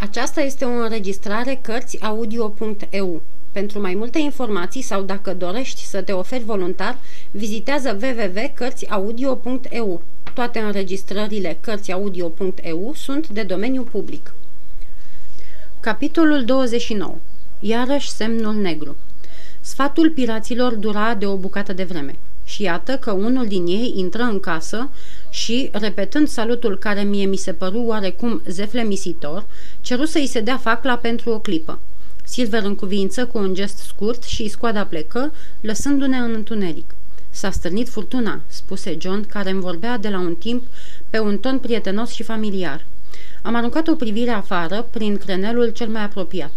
Aceasta este o înregistrare Cărțiaudio.eu. Pentru mai multe informații sau dacă dorești să te oferi voluntar, vizitează www.cărțiaudio.eu. Toate înregistrările Cărțiaudio.eu sunt de domeniu public. Capitolul 29. Iarăși semnul negru. Sfatul piraților dura de o bucată de vreme. Și iată că unul din ei intră în casă și, repetând salutul care mie mi se păru oarecum zeflemisitor, ceru să-i se dea facla pentru o clipă. Silver în cuvință cu un gest scurt și scoada plecă, lăsându-ne în întuneric. S-a stârnit furtuna, spuse John, care îmi vorbea de la un timp pe un ton prietenos și familiar. Am aruncat o privire afară prin crenelul cel mai apropiat.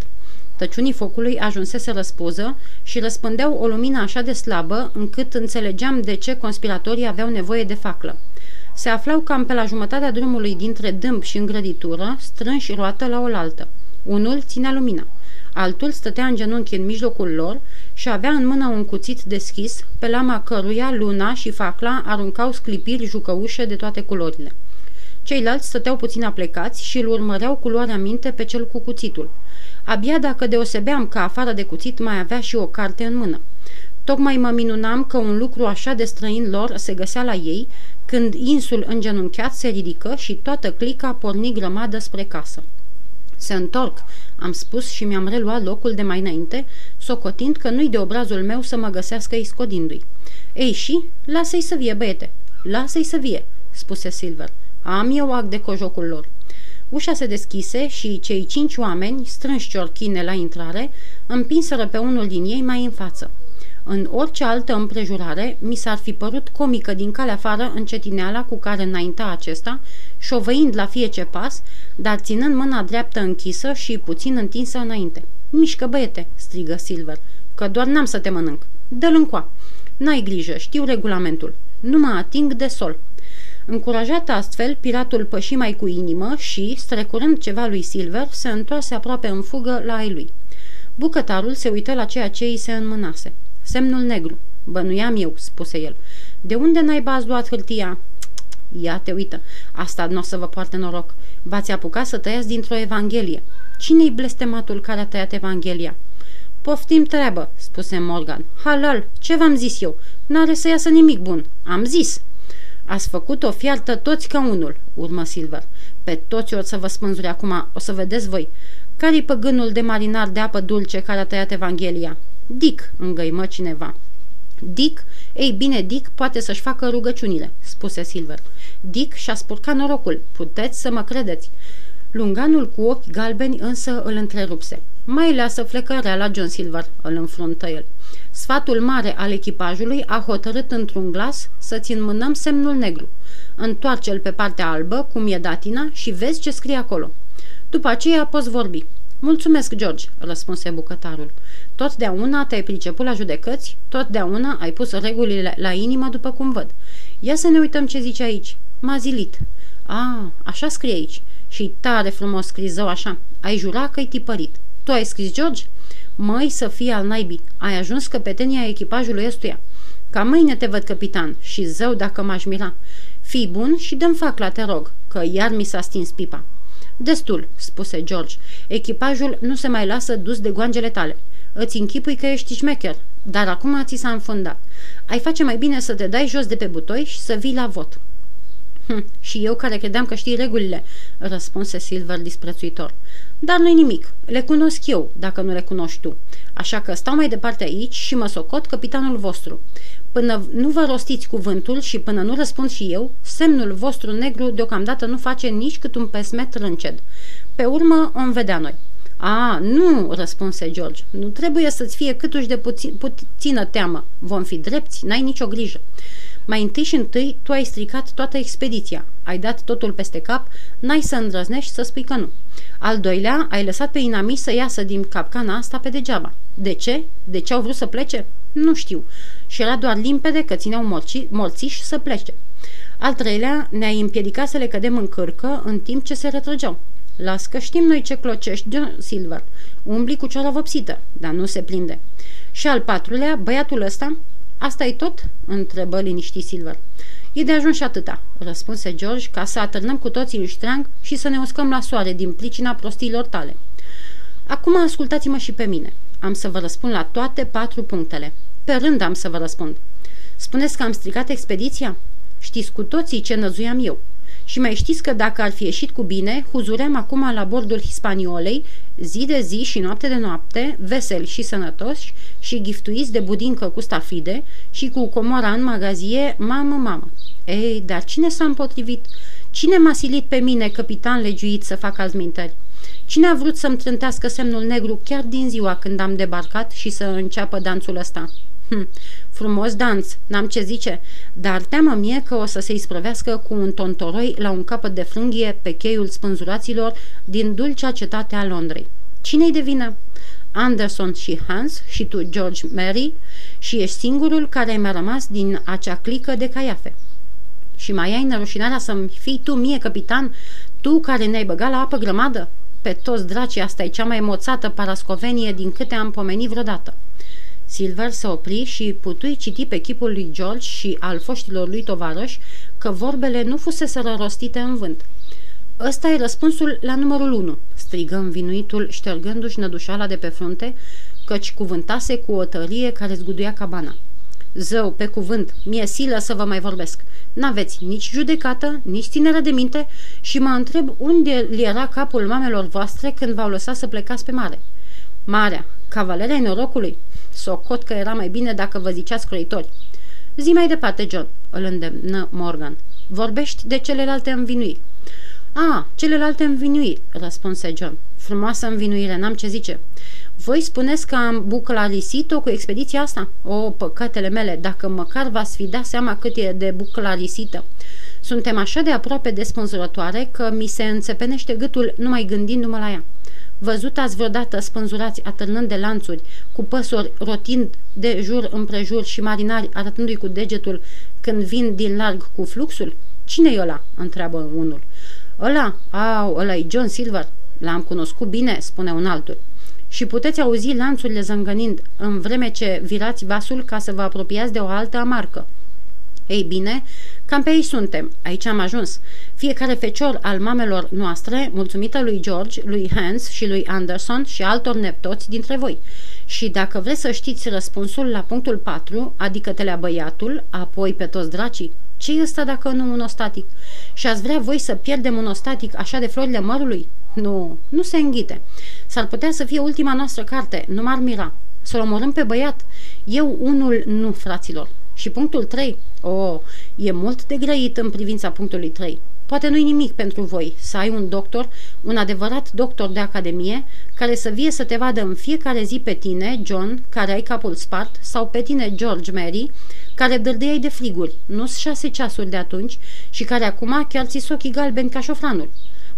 Tăciunii focului ajunsese răspuză și răspândeau o lumină așa de slabă încât înțelegeam de ce conspiratorii aveau nevoie de faclă. Se aflau cam pe la jumătatea drumului dintre dâmb și îngrăditură, strânși roată la oaltă. Unul ținea lumina. Altul stătea în genunchi în mijlocul lor și avea în mână un cuțit deschis, pe lama căruia luna și facla aruncau sclipiri jucăușe de toate culorile. Ceilalți stăteau puțin aplecați și îl urmăreau cu luarea minte pe cel cu cuțitul. Abia dacă deosebeam că afară de cuțit mai avea și o carte în mână. Tocmai mă minunam că un lucru așa de străin lor se găsea la ei, când insul îngenunchiat se ridică și toată clica porni grămadă spre casă. Se întorc, am spus și mi-am reluat locul de mai înainte, socotind că nu-i de obrazul meu să mă găsească iscodindu-i. Ei și, lasă-i să vie, băiete, lasă-i să vie, spuse Silver. Am eu act de cojocul lor. Ușa se deschise și cei cinci oameni, strânși ciorchine la intrare, împinseră pe unul din ei mai în față. În orice altă împrejurare, mi s-ar fi părut comică din calea afară încetineala cu care înainta acesta, șovăind la fiece pas, dar ținând mâna dreaptă închisă și puțin întinsă înainte. Mișcă, băiete!" strigă Silver, că doar n-am să te mănânc. Dă-l încoa. N-ai grijă, știu regulamentul. Nu mă ating de sol." Încurajat astfel, piratul păși mai cu inimă și, strecurând ceva lui Silver, se întoarse aproape în fugă la ai lui. Bucătarul se uită la ceea ce îi se înmânase. Semnul negru. Bănuiam eu, spuse el. De unde naiba ați luat hârtia? Ia te uită. Asta nu o să vă poarte noroc. V-ați apucat să tăiați dintr-o evanghelie. Cine-i blestematul care a tăiat evanghelia? Poftim treabă, spuse Morgan. Halal, ce v-am zis eu? N-are să iasă nimic bun. Am zis. Ați făcut o fiartă toți ca unul, urmă Silver. Pe toți o să vă spânzuri acum, o să vedeți voi. Care-i păgânul de marinar de apă dulce care a tăiat Evanghelia? Dick, îngăimă cineva. Dick? Ei bine, Dick poate să-și facă rugăciunile, spuse Silver. Dick și-a spurcat norocul, puteți să mă credeți. Lunganul cu ochi galbeni însă îl întrerupse. Mai lasă flecărea la John Silver, îl înfruntă el. Sfatul mare al echipajului a hotărât într-un glas să-ți înmânăm semnul negru. Întoarce-l pe partea albă, cum e datina, și vezi ce scrie acolo. După aceea poți vorbi. Mulțumesc, George, răspunse bucătarul. Totdeauna te-ai priceput la judecăți, totdeauna ai pus regulile la inimă după cum văd. Ia să ne uităm ce zice aici. M-a zilit. A, așa scrie aici. Și tare frumos scris zău așa. Ai jura că-i tipărit. Tu ai scris, George? Măi să fie al naibii, ai ajuns căpetenia echipajului ăstuia. Ca mâine te văd capitan și zău dacă m-aș mira. Fii bun și dăm facla, te rog, că iar mi s-a stins pipa. Destul, spuse George. Echipajul nu se mai lasă dus de goangele tale. Îți închipui că ești șmecher, dar acum ți s-a înfundat. Ai face mai bine să te dai jos de pe butoi și să vii la vot. Hm, și eu care credeam că știi regulile, răspunse Silver disprețuitor. Dar nu-i nimic, le cunosc eu, dacă nu le cunoști tu. Așa că stau mai departe aici și mă socot capitanul vostru. Până nu vă rostiți cuvântul și până nu răspund și eu, semnul vostru negru deocamdată nu face nici cât un pesmet rânced. Pe urmă o vedea noi. A, nu, răspunse George, nu trebuie să-ți fie câtuși de puțin, puțină teamă. Vom fi drepți, n-ai nicio grijă. Mai întâi și întâi, tu ai stricat toată expediția. Ai dat totul peste cap, n-ai să îndrăznești să spui că nu. Al doilea, ai lăsat pe inamici să iasă din capcana asta pe degeaba. De ce? De ce au vrut să plece? Nu știu. Și era doar limpede că țineau morți, morțiși să plece. Al treilea, ne-ai împiedicat să le cădem în cârcă în timp ce se retrăgeau. Las că știm noi ce clocești, John Silver. Umbli cu cioara vopsită, dar nu se prinde. Și al patrulea, băiatul ăsta, asta e tot?" întrebă liniștit Silver. E de ajuns și atâta, răspunse George, ca să atârnăm cu toții în ștreang și să ne uscăm la soare din pricina prostiilor tale. Acum ascultați-mă și pe mine. Am să vă răspund la toate patru punctele. Pe rând am să vă răspund. Spuneți că am stricat expediția? Știți cu toții ce năzuiam eu. Și mai știți că dacă ar fi ieșit cu bine, huzuream acum la bordul Hispaniolei, zi de zi și noapte de noapte, veseli și sănătoși și giftuiți de budincă cu stafide și cu comora în magazie, mamă, mamă. Ei, dar cine s-a împotrivit? Cine m-a silit pe mine, capitan legiuit, să fac minteri? Cine a vrut să-mi trântească semnul negru chiar din ziua când am debarcat și să înceapă danțul ăsta? Hm, frumos dans, n-am ce zice, dar teamă mie că o să se isprăvească cu un tontoroi la un capăt de frânghie pe cheiul spânzuraților din dulcea cetate a Londrei. Cine-i de vină? Anderson și Hans și tu, George Mary, și ești singurul care mi-a rămas din acea clică de caiafe. Și mai ai nerușinarea să-mi fii tu mie, capitan, tu care ne-ai băgat la apă grămadă? Pe toți dracii, asta e cea mai moțată parascovenie din câte am pomenit vreodată. Silver se opri și putui citi pe chipul lui George și al foștilor lui tovarăși că vorbele nu fusese rostite în vânt. Ăsta e răspunsul la numărul 1, strigă învinuitul ștergându-și nădușala de pe frunte, căci cuvântase cu o tărie care zguduia cabana. Zău, pe cuvânt, mie silă să vă mai vorbesc. N-aveți nici judecată, nici ținere de minte și mă întreb unde li era capul mamelor voastre când v-au lăsat să plecați pe mare. Marea, cavalerea norocului, Socot că era mai bine dacă vă ziceați croitori. Zi mai departe, John, îl îndemnă Morgan. Vorbești de celelalte învinuiri. A, celelalte învinuiri, răspunse John. Frumoasă învinuire, n-am ce zice. Voi spuneți că am buclarisit-o cu expediția asta? O, păcatele mele, dacă măcar v-ați fi dat seama cât e de buclarisită. Suntem așa de aproape de spânzurătoare că mi se înțepenește gâtul numai gândindu-mă la ea. Văzut ați vreodată spânzurați atârnând de lanțuri, cu păsori rotind de jur împrejur și marinari arătându-i cu degetul când vin din larg cu fluxul? Cine-i ăla?" întreabă unul. Ăla? Au, ăla e John Silver. L-am cunoscut bine," spune un altul. Și puteți auzi lanțurile zângănind în vreme ce virați vasul ca să vă apropiați de o altă amarcă. Ei bine, Cam pe aici suntem, aici am ajuns. Fiecare fecior al mamelor noastre, mulțumită lui George, lui Hans și lui Anderson și altor neptoți dintre voi. Și dacă vreți să știți răspunsul la punctul 4, adică telea băiatul, apoi pe toți dracii, ce e ăsta dacă nu un ostatic? Și ați vrea voi să pierdem un ostatic așa de florile mărului? Nu, nu se înghite. S-ar putea să fie ultima noastră carte, nu m-ar mira. Să-l omorâm pe băiat? Eu unul nu, fraților. Și punctul 3? Oh, e mult de grăit în privința punctului 3. Poate nu-i nimic pentru voi să ai un doctor, un adevărat doctor de academie, care să vie să te vadă în fiecare zi pe tine, John, care ai capul spart, sau pe tine, George Mary, care dârdeiai de friguri, nu șase ceasuri de atunci, și care acum chiar ți ochii galbeni ca șofranul.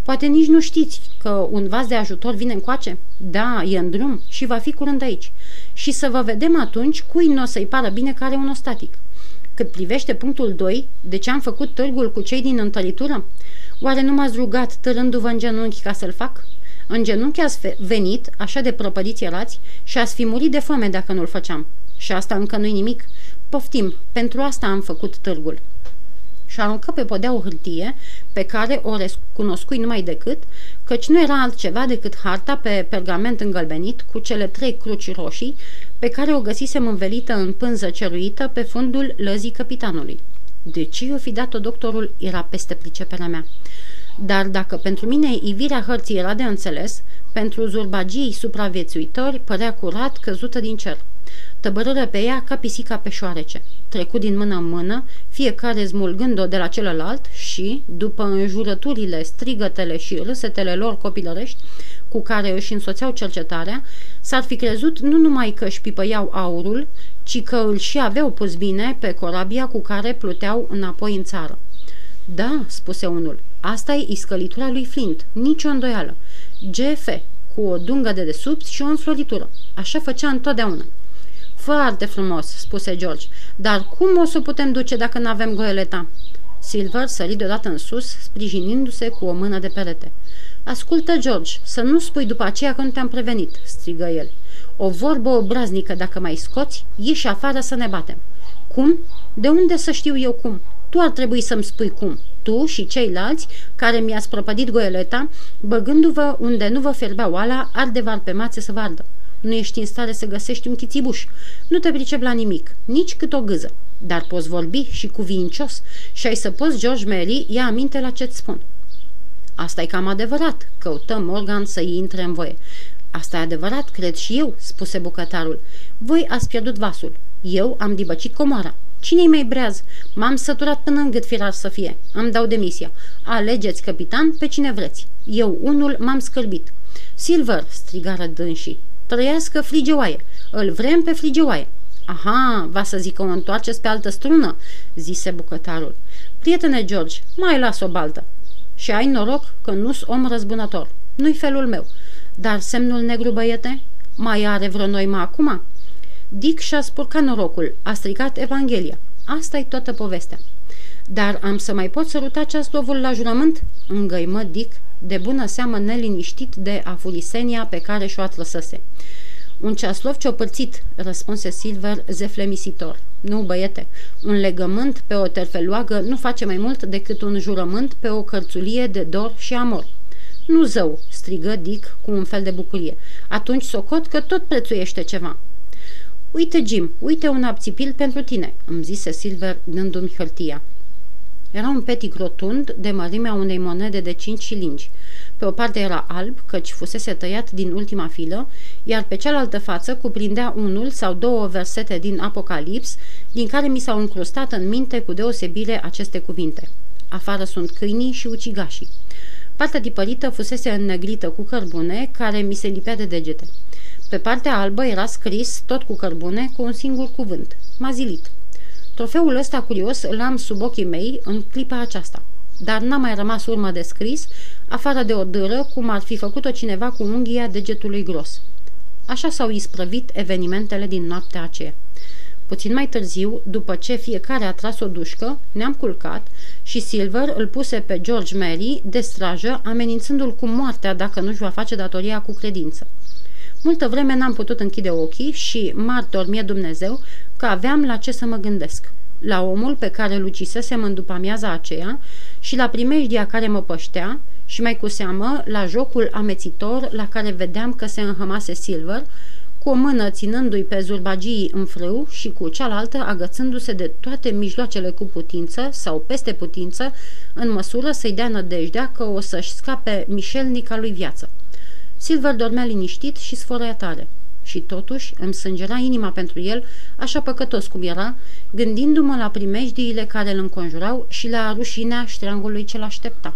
Poate nici nu știți că un vas de ajutor vine încoace? Da, e în drum și va fi curând aici. Și să vă vedem atunci cui nu o să-i pară bine care un ostatic. Cât privește punctul 2, de ce am făcut târgul cu cei din întăritură? Oare nu m-ați rugat târându-vă în genunchi ca să-l fac? În genunchi ați venit, așa de prăpădiți erați, și ați fi murit de foame dacă nu-l făceam. Și asta încă nu-i nimic. Poftim, pentru asta am făcut târgul și aruncă pe podea o hârtie pe care o recunoscui numai decât, căci nu era altceva decât harta pe pergament îngălbenit cu cele trei cruci roșii pe care o găsisem învelită în pânză ceruită pe fundul lăzii capitanului. De ce i-o fi dat-o doctorul era peste priceperea mea. Dar dacă pentru mine ivirea hărții era de înțeles, pentru zurbagii supraviețuitori părea curat căzută din cer tăbărâră pe ea ca pisica pe șoarece. Trecu din mână în mână, fiecare smulgând-o de la celălalt și, după înjurăturile, strigătele și râsetele lor copilărești, cu care își însoțeau cercetarea, s-ar fi crezut nu numai că își pipăiau aurul, ci că îl și aveau pus bine pe corabia cu care pluteau înapoi în țară. Da, spuse unul, asta e iscălitura lui Flint, nicio îndoială. GF, cu o dungă de desubt și o înfloritură. Așa făcea întotdeauna. Foarte frumos, spuse George, dar cum o să putem duce dacă nu avem goeleta? Silver sări deodată în sus, sprijinindu-se cu o mână de perete. Ascultă, George, să nu spui după aceea că nu te-am prevenit, strigă el. O vorbă obraznică dacă mai scoți, ieși afară să ne batem. Cum? De unde să știu eu cum? Tu ar trebui să-mi spui cum. Tu și ceilalți care mi-ați prăpădit goeleta, băgându-vă unde nu vă ferbea oala, ardevar pe mațe să vardă. Nu ești în stare să găsești un chițibuș. Nu te pricep la nimic, nici cât o gâză. Dar poți vorbi și cuvincios și ai să poți, George Mary, ia aminte la ce-ți spun. Asta e cam adevărat, căută Morgan să intre în voie. Asta e adevărat, cred și eu, spuse bucătarul. Voi ați pierdut vasul. Eu am dibăcit comoara. Cine-i mai breaz? M-am săturat până în gât firar să fie. Îmi dau demisia. Alegeți, capitan, pe cine vreți. Eu, unul, m-am scârbit. Silver, strigară dânsii. Trăiască frigioaie. Îl vrem pe frigioaie. Aha, va să zică o întoarceți pe altă strună, zise bucătarul. Prietene George, mai las o baltă. Și ai noroc că nu-s om răzbunător. Nu-i felul meu. Dar semnul negru, băiete, mai are vreo noimă acum? Dick și-a spurcat norocul, a stricat Evanghelia. asta e toată povestea. Dar am să mai pot săruta ceaslovul la jurământ? Îngăimă Dick, de bună seamă neliniștit de afulisenia pe care și-o atrăsăse. Un ceaslov ciopărțit, răspunse Silver zeflemisitor. Nu, băiete, un legământ pe o terfeloagă nu face mai mult decât un jurământ pe o cărțulie de dor și amor. Nu zău, strigă Dick cu un fel de bucurie. Atunci socot că tot prețuiește ceva. Uite, Jim, uite un abțipil pentru tine, îmi zise Silver dându-mi hârtia. Era un petic rotund de mărimea unei monede de cinci șilingi. Pe o parte era alb, căci fusese tăiat din ultima filă, iar pe cealaltă față cuprindea unul sau două versete din Apocalips, din care mi s-au încrustat în minte cu deosebire aceste cuvinte. Afară sunt câinii și ucigașii. Partea tipărită fusese înnegrită cu cărbune, care mi se lipea de degete. Pe partea albă era scris, tot cu cărbune, cu un singur cuvânt, mazilit. Trofeul ăsta curios îl am sub ochii mei în clipa aceasta, dar n-a mai rămas urmă de scris, afară de o dâră, cum ar fi făcut-o cineva cu unghia degetului gros. Așa s-au isprăvit evenimentele din noaptea aceea. Puțin mai târziu, după ce fiecare a tras o dușcă, ne-am culcat și Silver îl puse pe George Mary de strajă, amenințându-l cu moartea dacă nu-și va face datoria cu credință. Multă vreme n-am putut închide ochii și, martor mie Dumnezeu, că aveam la ce să mă gândesc. La omul pe care îl ucisesem în după amiaza aceea și la primejdia care mă păștea și mai cu seamă la jocul amețitor la care vedeam că se înhămase Silver, cu o mână ținându-i pe zurbagii în frâu și cu cealaltă agățându-se de toate mijloacele cu putință sau peste putință, în măsură să-i dea nădejdea că o să-și scape mișelnica lui viață. Silver dormea liniștit și sfărăia tare. Și totuși îmi sângera inima pentru el, așa păcătos cum era, gândindu-mă la primejdiile care îl înconjurau și la rușinea ștreangului ce l-aștepta.